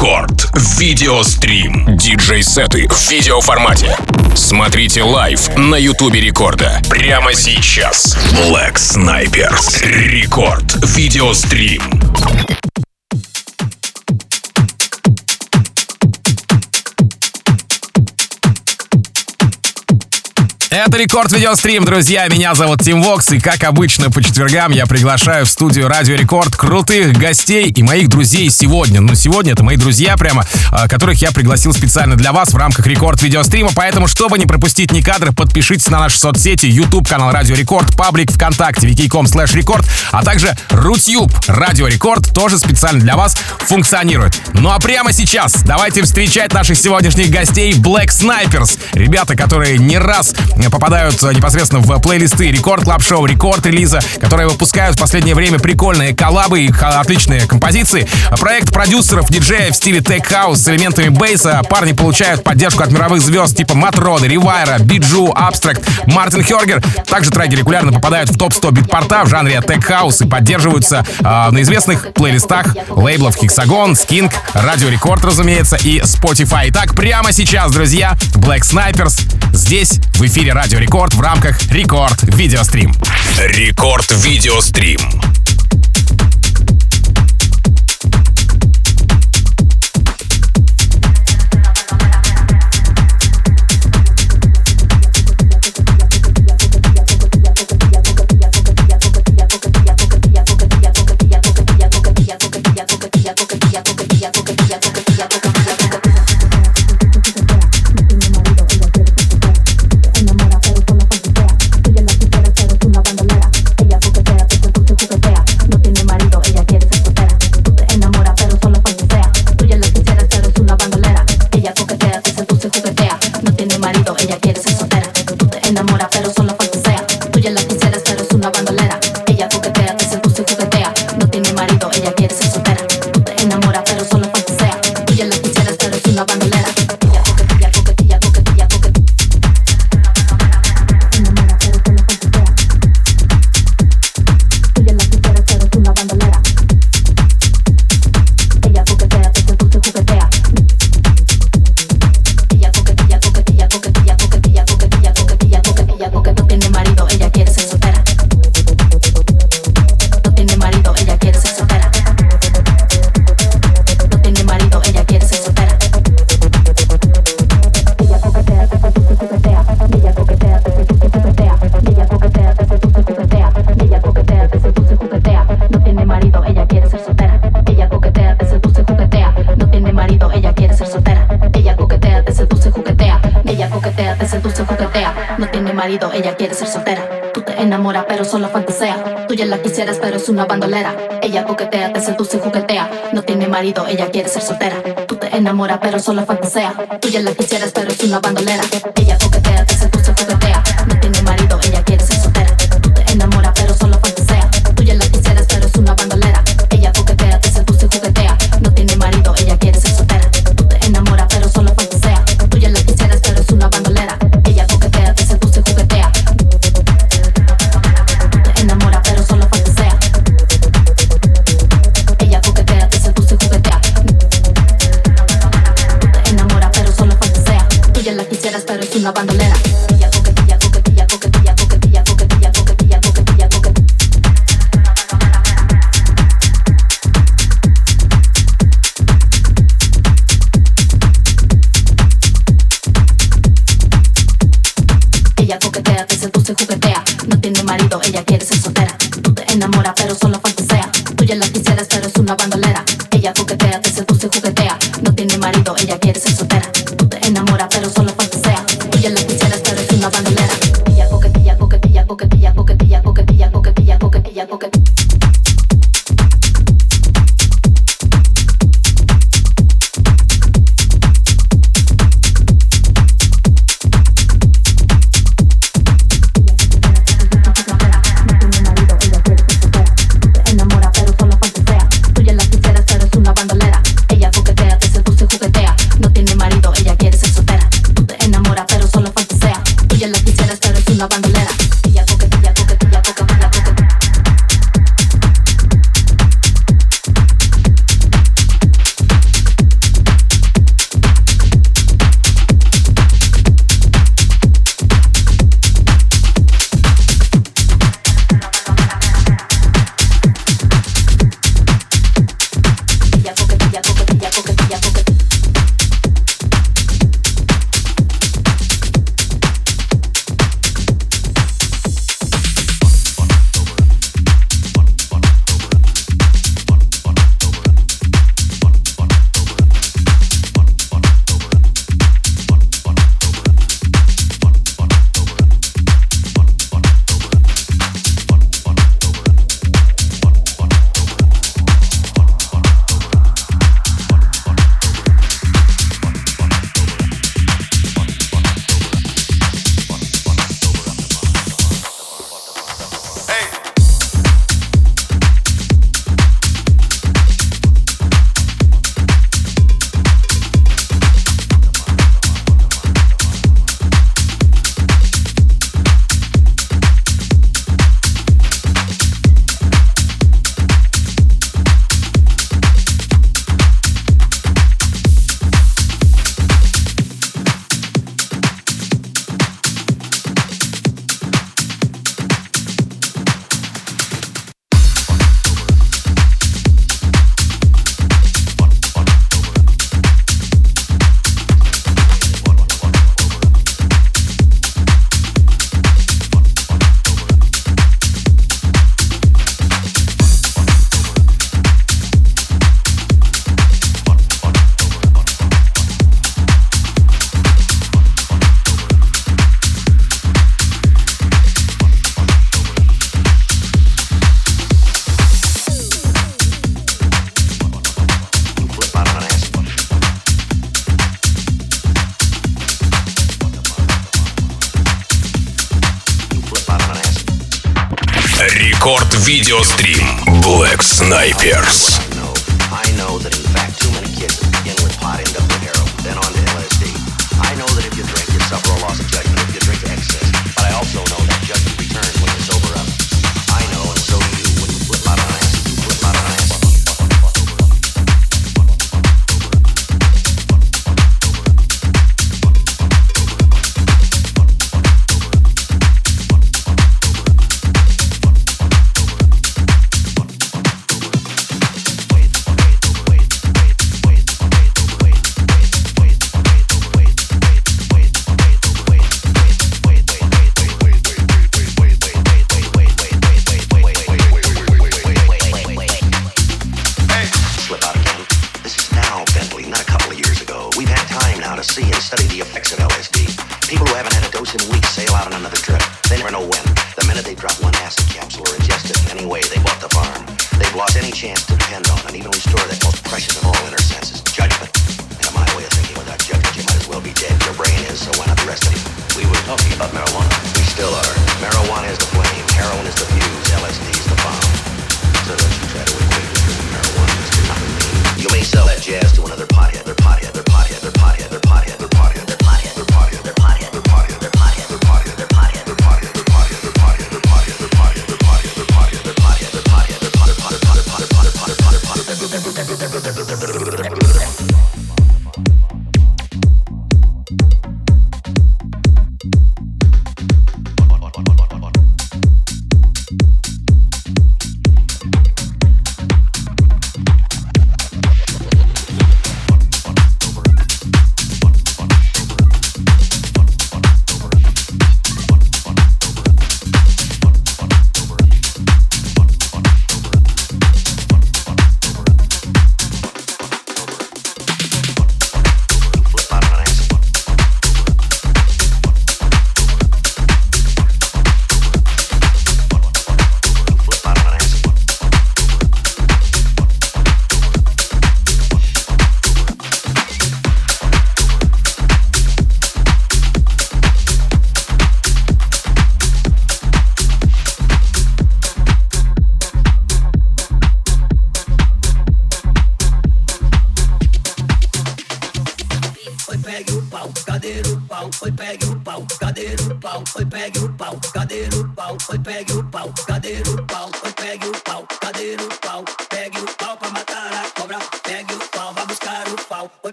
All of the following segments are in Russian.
Рекорд. Видеострим. Диджей-сеты в видеоформате. Смотрите лайв на Ютубе Рекорда. Прямо сейчас. Black Snipers. Рекорд. Видеострим. Это Рекорд Видеострим, друзья. Меня зовут Тим Вокс, и как обычно по четвергам я приглашаю в студию Радио Рекорд крутых гостей и моих друзей сегодня. Ну, сегодня это мои друзья прямо, а, которых я пригласил специально для вас в рамках Рекорд Видеострима. Поэтому, чтобы не пропустить ни кадры, подпишитесь на наши соцсети, YouTube канал Радио Рекорд, паблик ВКонтакте, vk.com slash record, а также Рутюб Радио Рекорд тоже специально для вас функционирует. Ну а прямо сейчас давайте встречать наших сегодняшних гостей Black Snipers. Ребята, которые не раз попадают непосредственно в плейлисты Record Club Show, Рекорд релиза, которые выпускают в последнее время прикольные коллабы и отличные композиции. Проект продюсеров, диджеев в стиле Tech House с элементами bass а. Парни получают поддержку от мировых звезд типа Матрода, Ривайра, Биджу, Абстракт, Мартин Хоргер. Также треки регулярно попадают в топ-100 Beatport а в жанре Tech House и поддерживаются э, на известных плейлистах лейблов Hexagon, Skink, Радио Рекорд, разумеется, и Spotify. Итак, прямо сейчас, друзья, Black Snipers здесь, в эфире Радио Рекорд в рамках Рекорд Видеострим. Рекорд Видеострим. Una bandolera. Ella coquetea, te seduce y juguetea. No tiene marido, ella quiere ser soltera. Tú te enamoras, pero solo fantasea. Tú ya la quisieras, pero es una bandolera. Ella coquetea, te seduce una bandolera.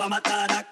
pa' matar a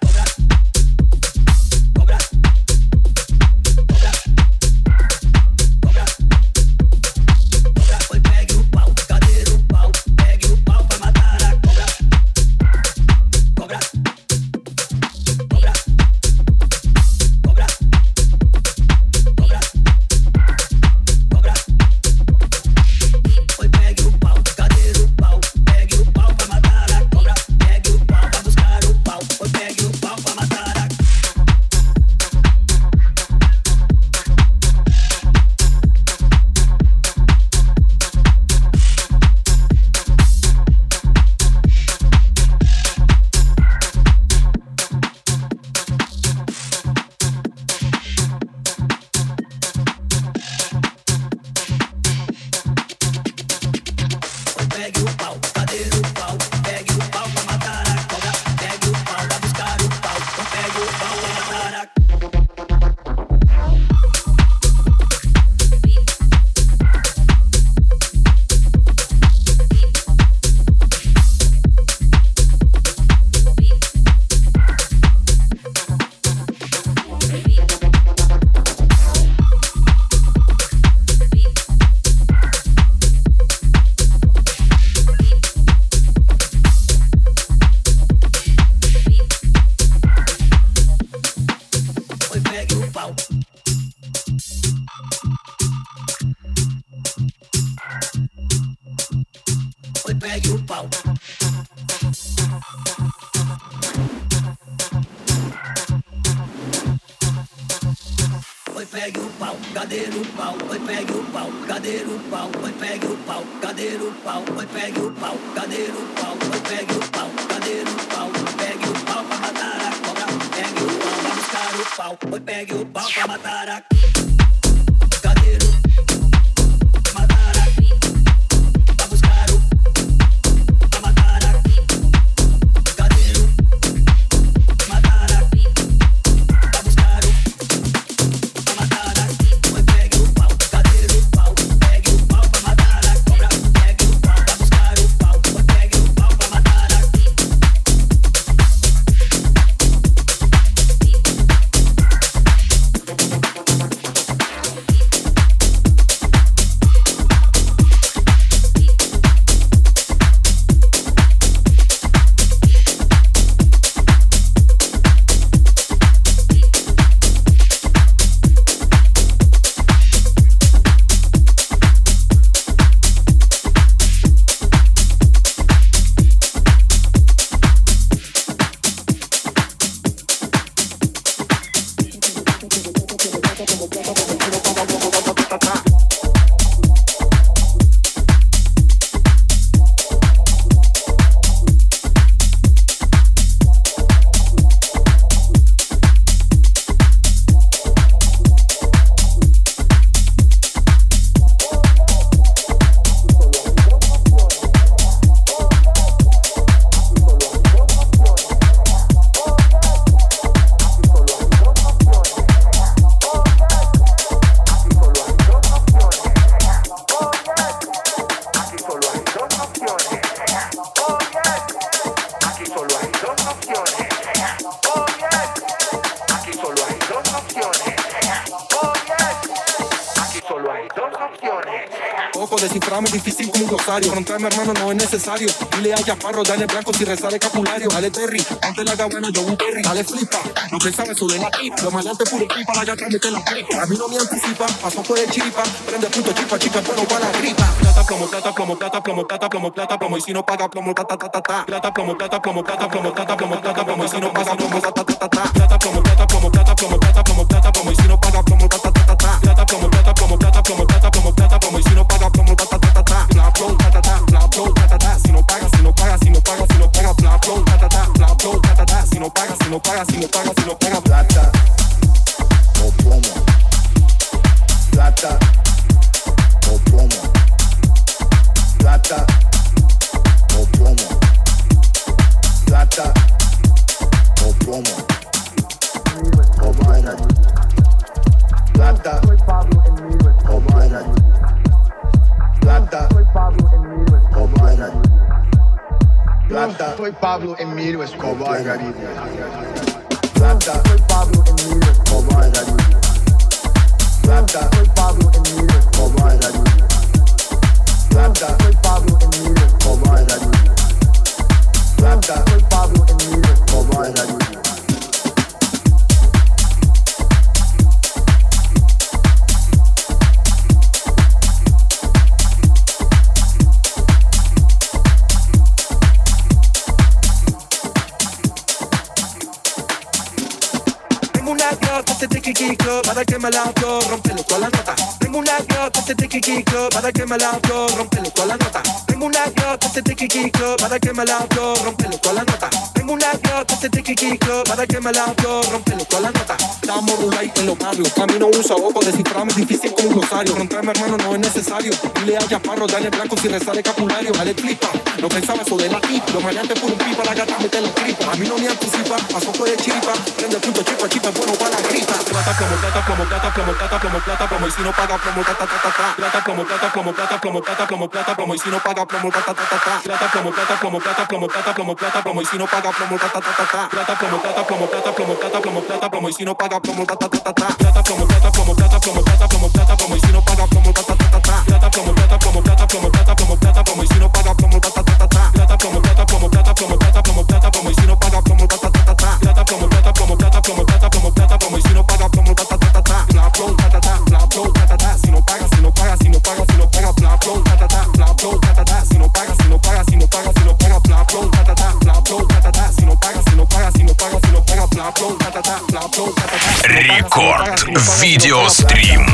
mi hermano, no es necesario. Dile a Chaparro, dale blanco si rezar el capulario. Dale Terry, ponte la gabana, yo un Terry. Dale flipa, no pensaba eso de la pipa. Lo maleante puro pipa, la ya trámite la pipa. A mí no me anticipa, paso por el chiripa. Prende punto chipa, chica, bueno para la gripa. Plata, plomo, plata, plomo, plata, plomo, plata, plomo, plata, plomo. Y si no paga plomo, ta, ta, ta, ta, ta. Plata, plomo, plata, plomo, plata, plomo, plata, plomo, plata, plomo. Y si no paga plomo, ta, ta, ta, ta, ta. Plata, ojo, descifrarme difícil como un rosario. Romperme hermano no es necesario. Dile a Yaparro, dale blanco si rezar el capulario. Dale flipa, no pensaba eso de la tipa. Los maleantes por un pipa, la gata mete la tripa. A mí no me anticipa, paso por el chiripa. Prende punto chipa, chipa, bueno para como plata, como plata, como plata, como plata, como y si no paga, como plata, plata, como plata, como plata, como plata, como plata, como y si no paga, como plata, plata, como plata, como plata, como plata, como plata, como y si no paga, como plata, plata, como plata, como plata, como plata, como plata, como y si no paga, como plata, plata, como plata, como plata, como plata, como plata, como y si no paga, como plata, Рекорд видеострим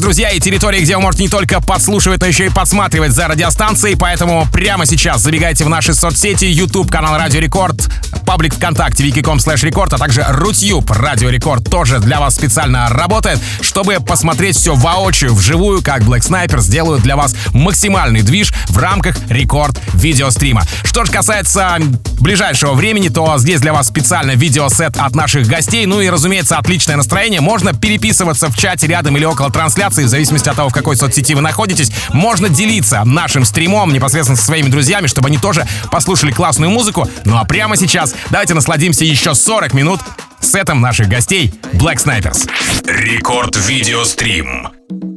друзья, и территория, где вы можете не только подслушивать, но еще и подсматривать за радиостанцией. Поэтому прямо сейчас забегайте в наши соцсети, YouTube, канал Радио Рекорд, паблик ВКонтакте, vk.com slash record, а также Рутюб, Радио Рекорд тоже для вас специально работает, чтобы посмотреть все воочию, вживую, как Black Snipers делают для вас максимальный движ рамках рекорд видеострима. Что же касается ближайшего времени, то здесь для вас специально видеосет от наших гостей. Ну и, разумеется, отличное настроение. Можно переписываться в чате рядом или около трансляции, в зависимости от того, в какой соцсети вы находитесь. Можно делиться нашим стримом непосредственно со своими друзьями, чтобы они тоже послушали классную музыку. Ну а прямо сейчас давайте насладимся еще 40 минут сетом наших гостей Black Snipers. Рекорд видеострим.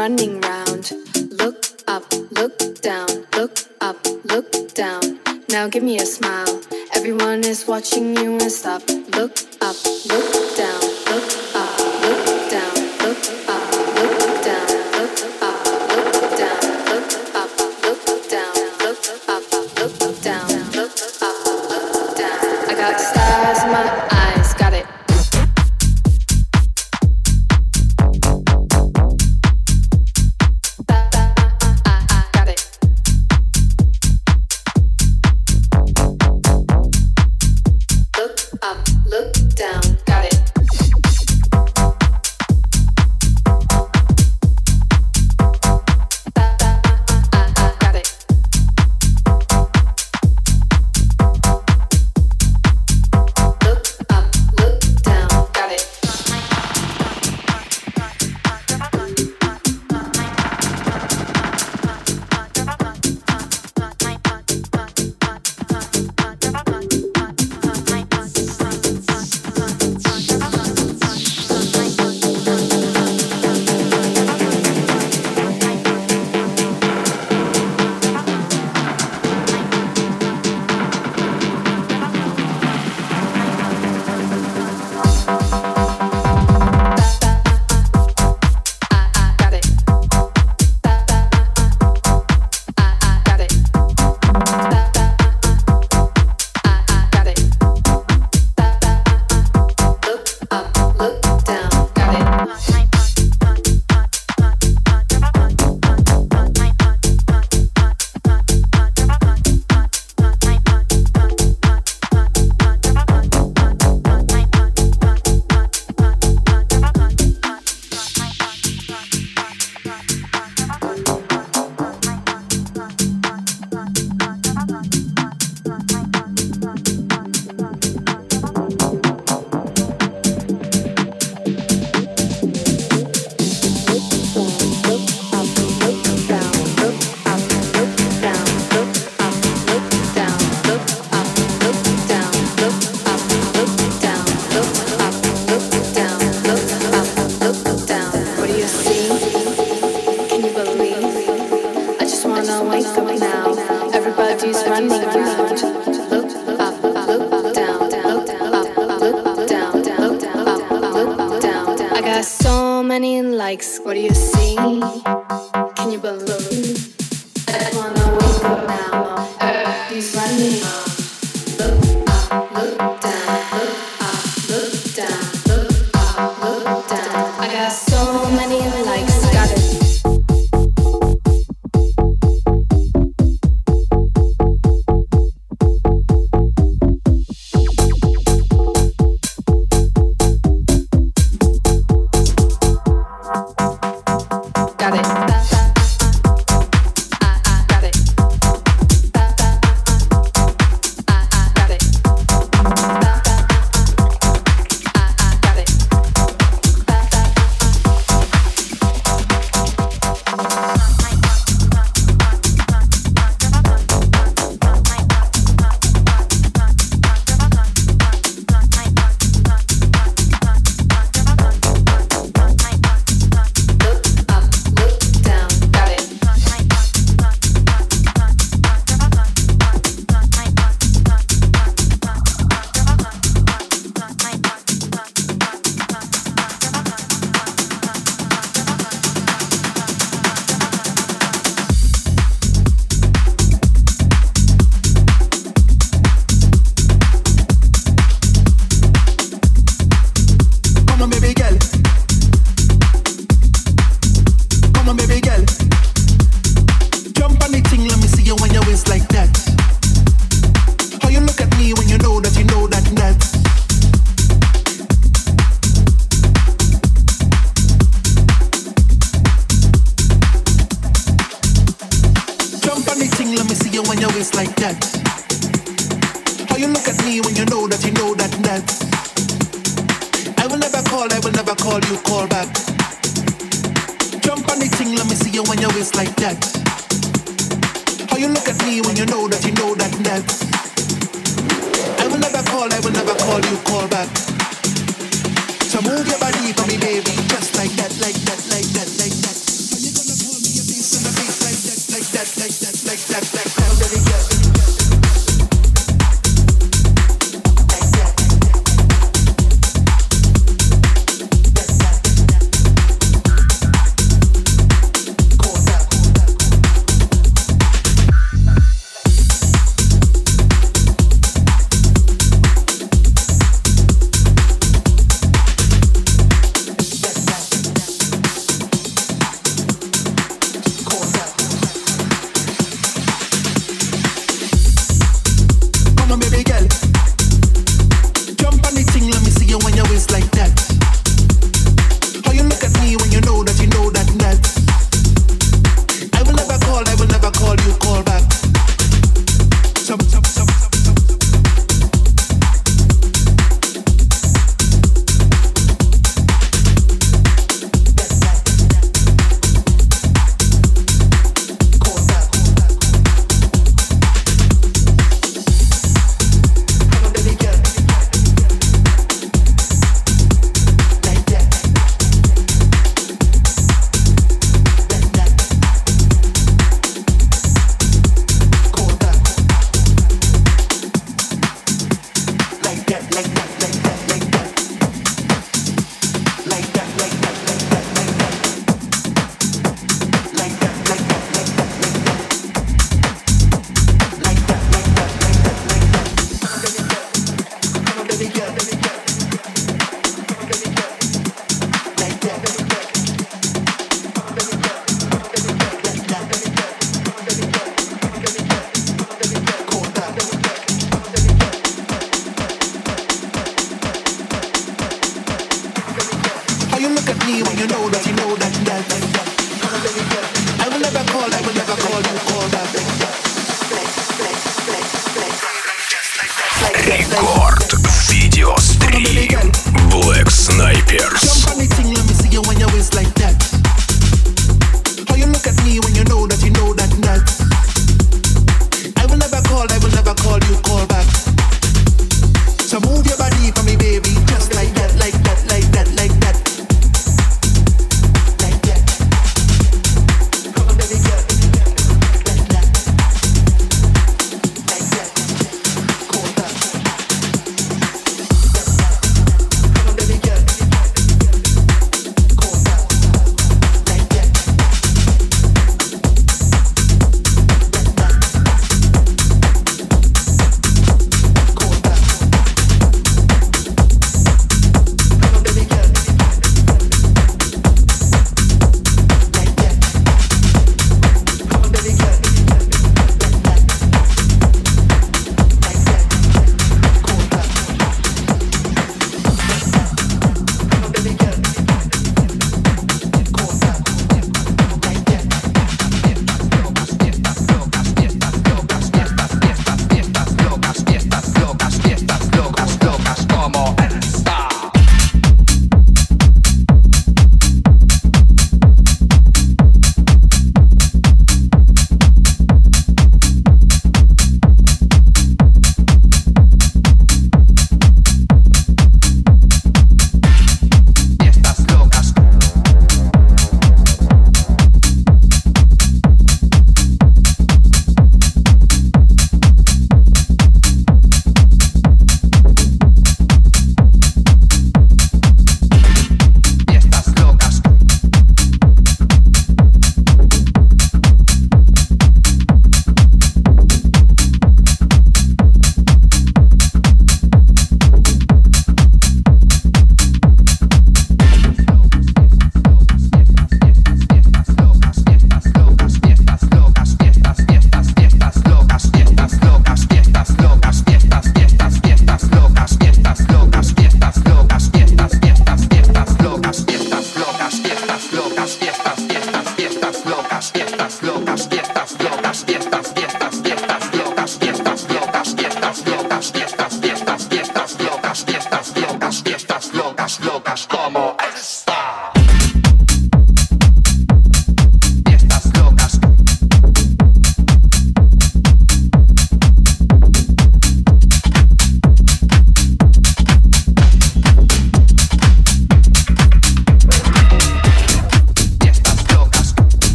Running round. Look up, look down, look up, look down. Now give me a smile. Everyone is watching you and stop. Look up, look down,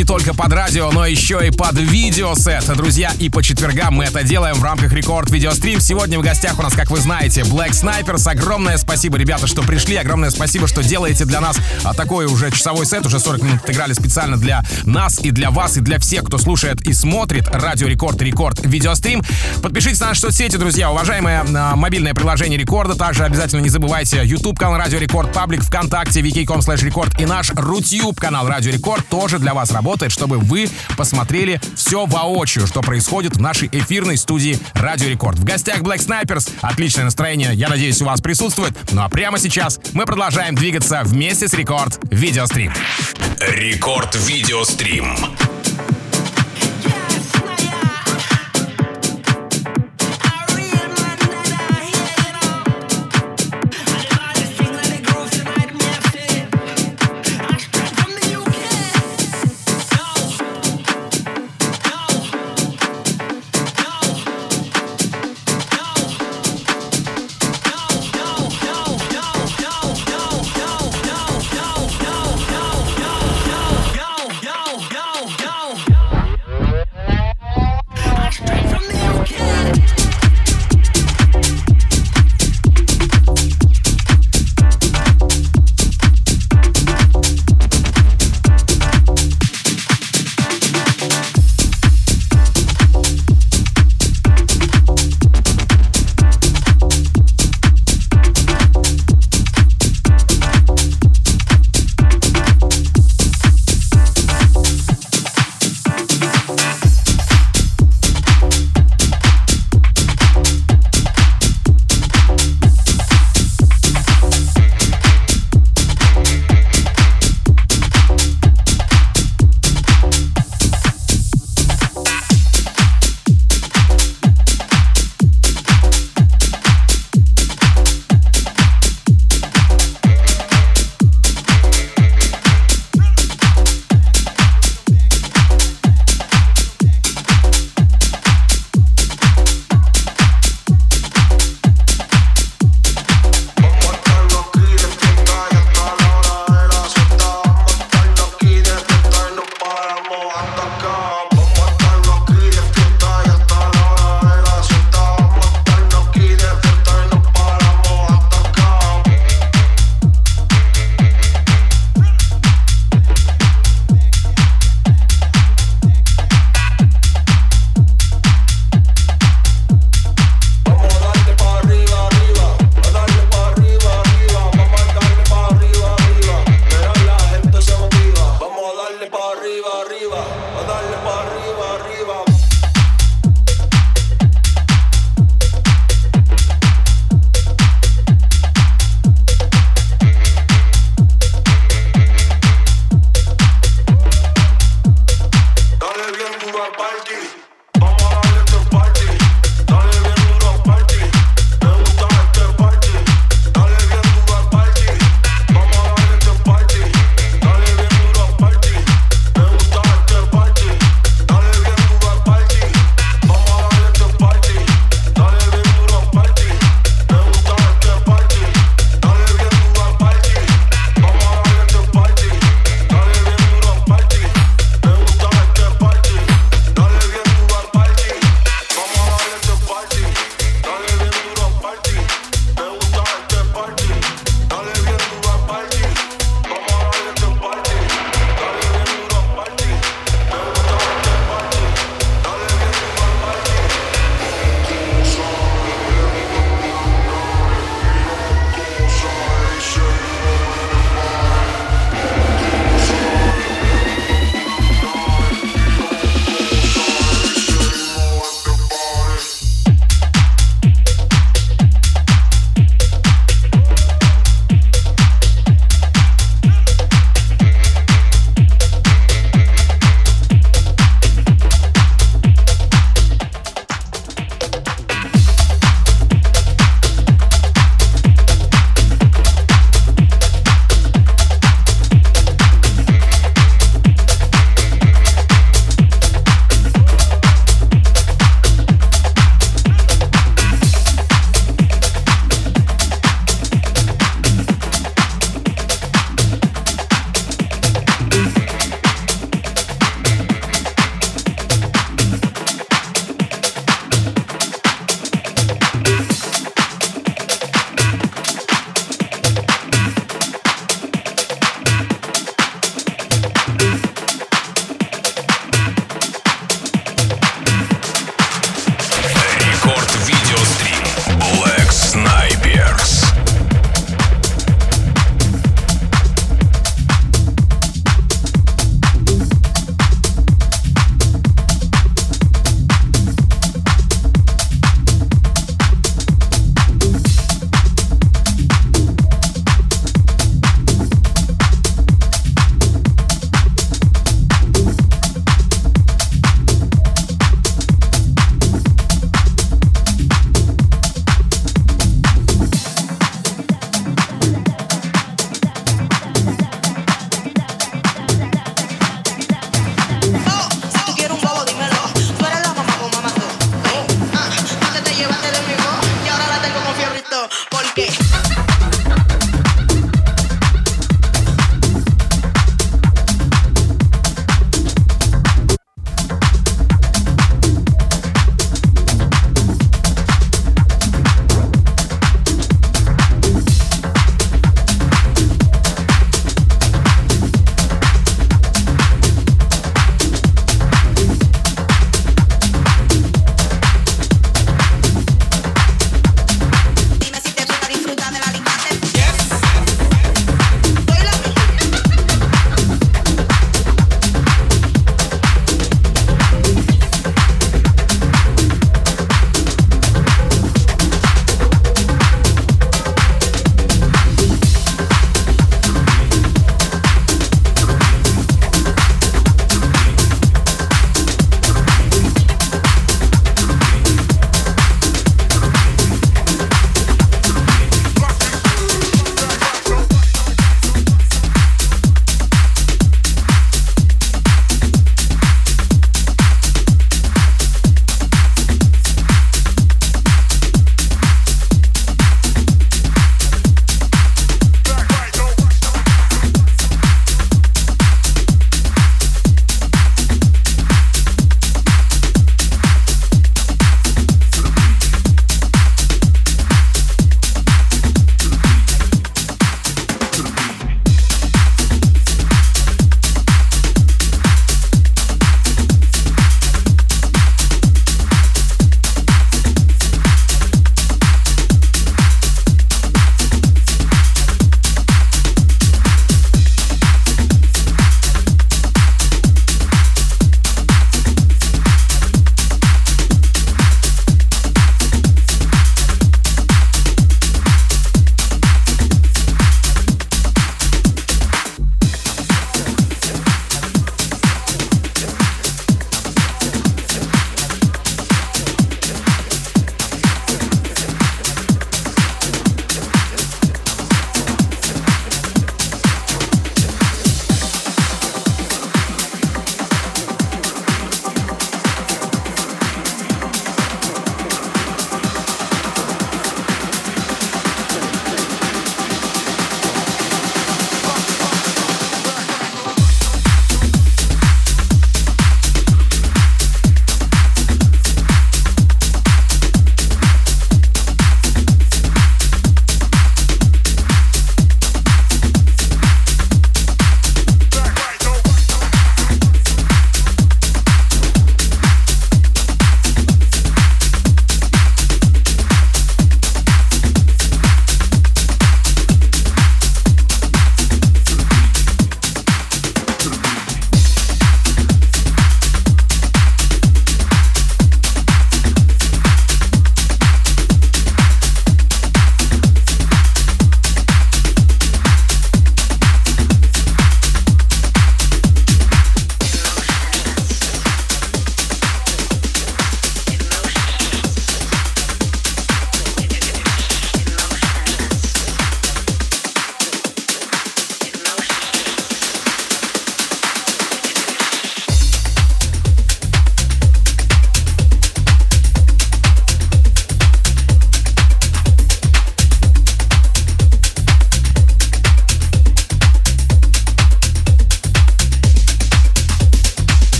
не только под радио, но еще и под видеосет. Друзья, и по четвергам мы это делаем в рамках Рекорд Видеострим. Сегодня в гостях у нас, как вы знаете, Black Snipers. Огромное спасибо, ребята, что пришли. Огромное спасибо, что делаете для нас а, такой уже часовой сет. Уже 40 минут отыграли специально для нас и для вас, и для всех, кто слушает и смотрит Радио Рекорд Рекорд Видеострим. Подпишитесь на наши соцсети, друзья. Уважаемое а, мобильное приложение Рекорда. Также обязательно не забывайте YouTube канал Радио Рекорд, паблик ВКонтакте, vk.com slash record и наш Рутюб канал Радио Рекорд тоже для вас работает, чтобы вы посмотрели все воочию, что происходит в нашей эфирной студии Радио Рекорд. В гостях Black Snipers. Отличное настроение, я надеюсь, у вас присутствует. Ну а прямо сейчас мы продолжаем двигаться вместе с Рекорд Видеострим. Рекорд Видеострим.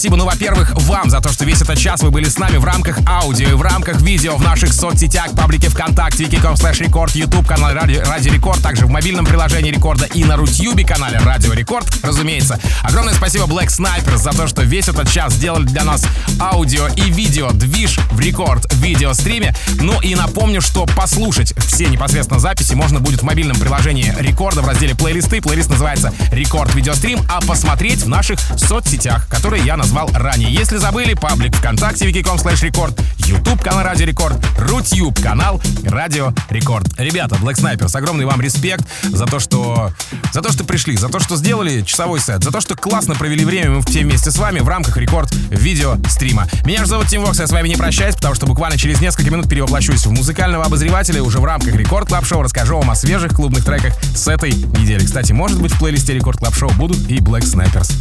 Спасибо, ну, во-первых, вам за то, что весь этот час вы были с нами в рамках аудио и в рамках видео в наших соцсетях, паблике ВКонтакте, vk.com slash record, YouTube канал Радио, Радио Рекорд, также в мобильном приложении Рекорда и на Рутюбе канале Радио Рекорд, разумеется. Огромное спасибо Black Snipers за то, что весь этот час сделали для нас аудио и видео движ в Рекорд видеостриме. Ну и напомню, что послушать все непосредственно записи можно будет в мобильном приложении Рекорда в разделе плейлисты. Плейлист называется Рекорд Видеострим, а посмотреть в наших соцсетях, которые я назвал ранее. Если забыли, паблик ВКонтакте, vk.com slash record, YouTube канал Радио Рекорд, Рутюб канал Радио Рекорд. Ребята, Black Snipers, огромный вам респект за то, что за то, что пришли, за то, что сделали часовой сет, за то, что классно провели время мы все вместе с вами в рамках Рекорд видео стрима. Меня же зовут Тим Вокс, я с вами не прощаюсь, потому что буквально через несколько минут перевоплощусь в музыкального обозревателя и уже в рамках Record Club Show расскажу вам о свежих клубных треках с этой недели. Кстати, может быть в плейлисте Record Club Show будут и Black Snipers.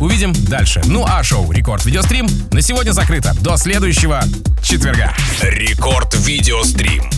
Увидим дальше. Ну а шоу Рекорд Видеострим на сегодня закрыто. До следующего четверга. Рекорд Видеострим.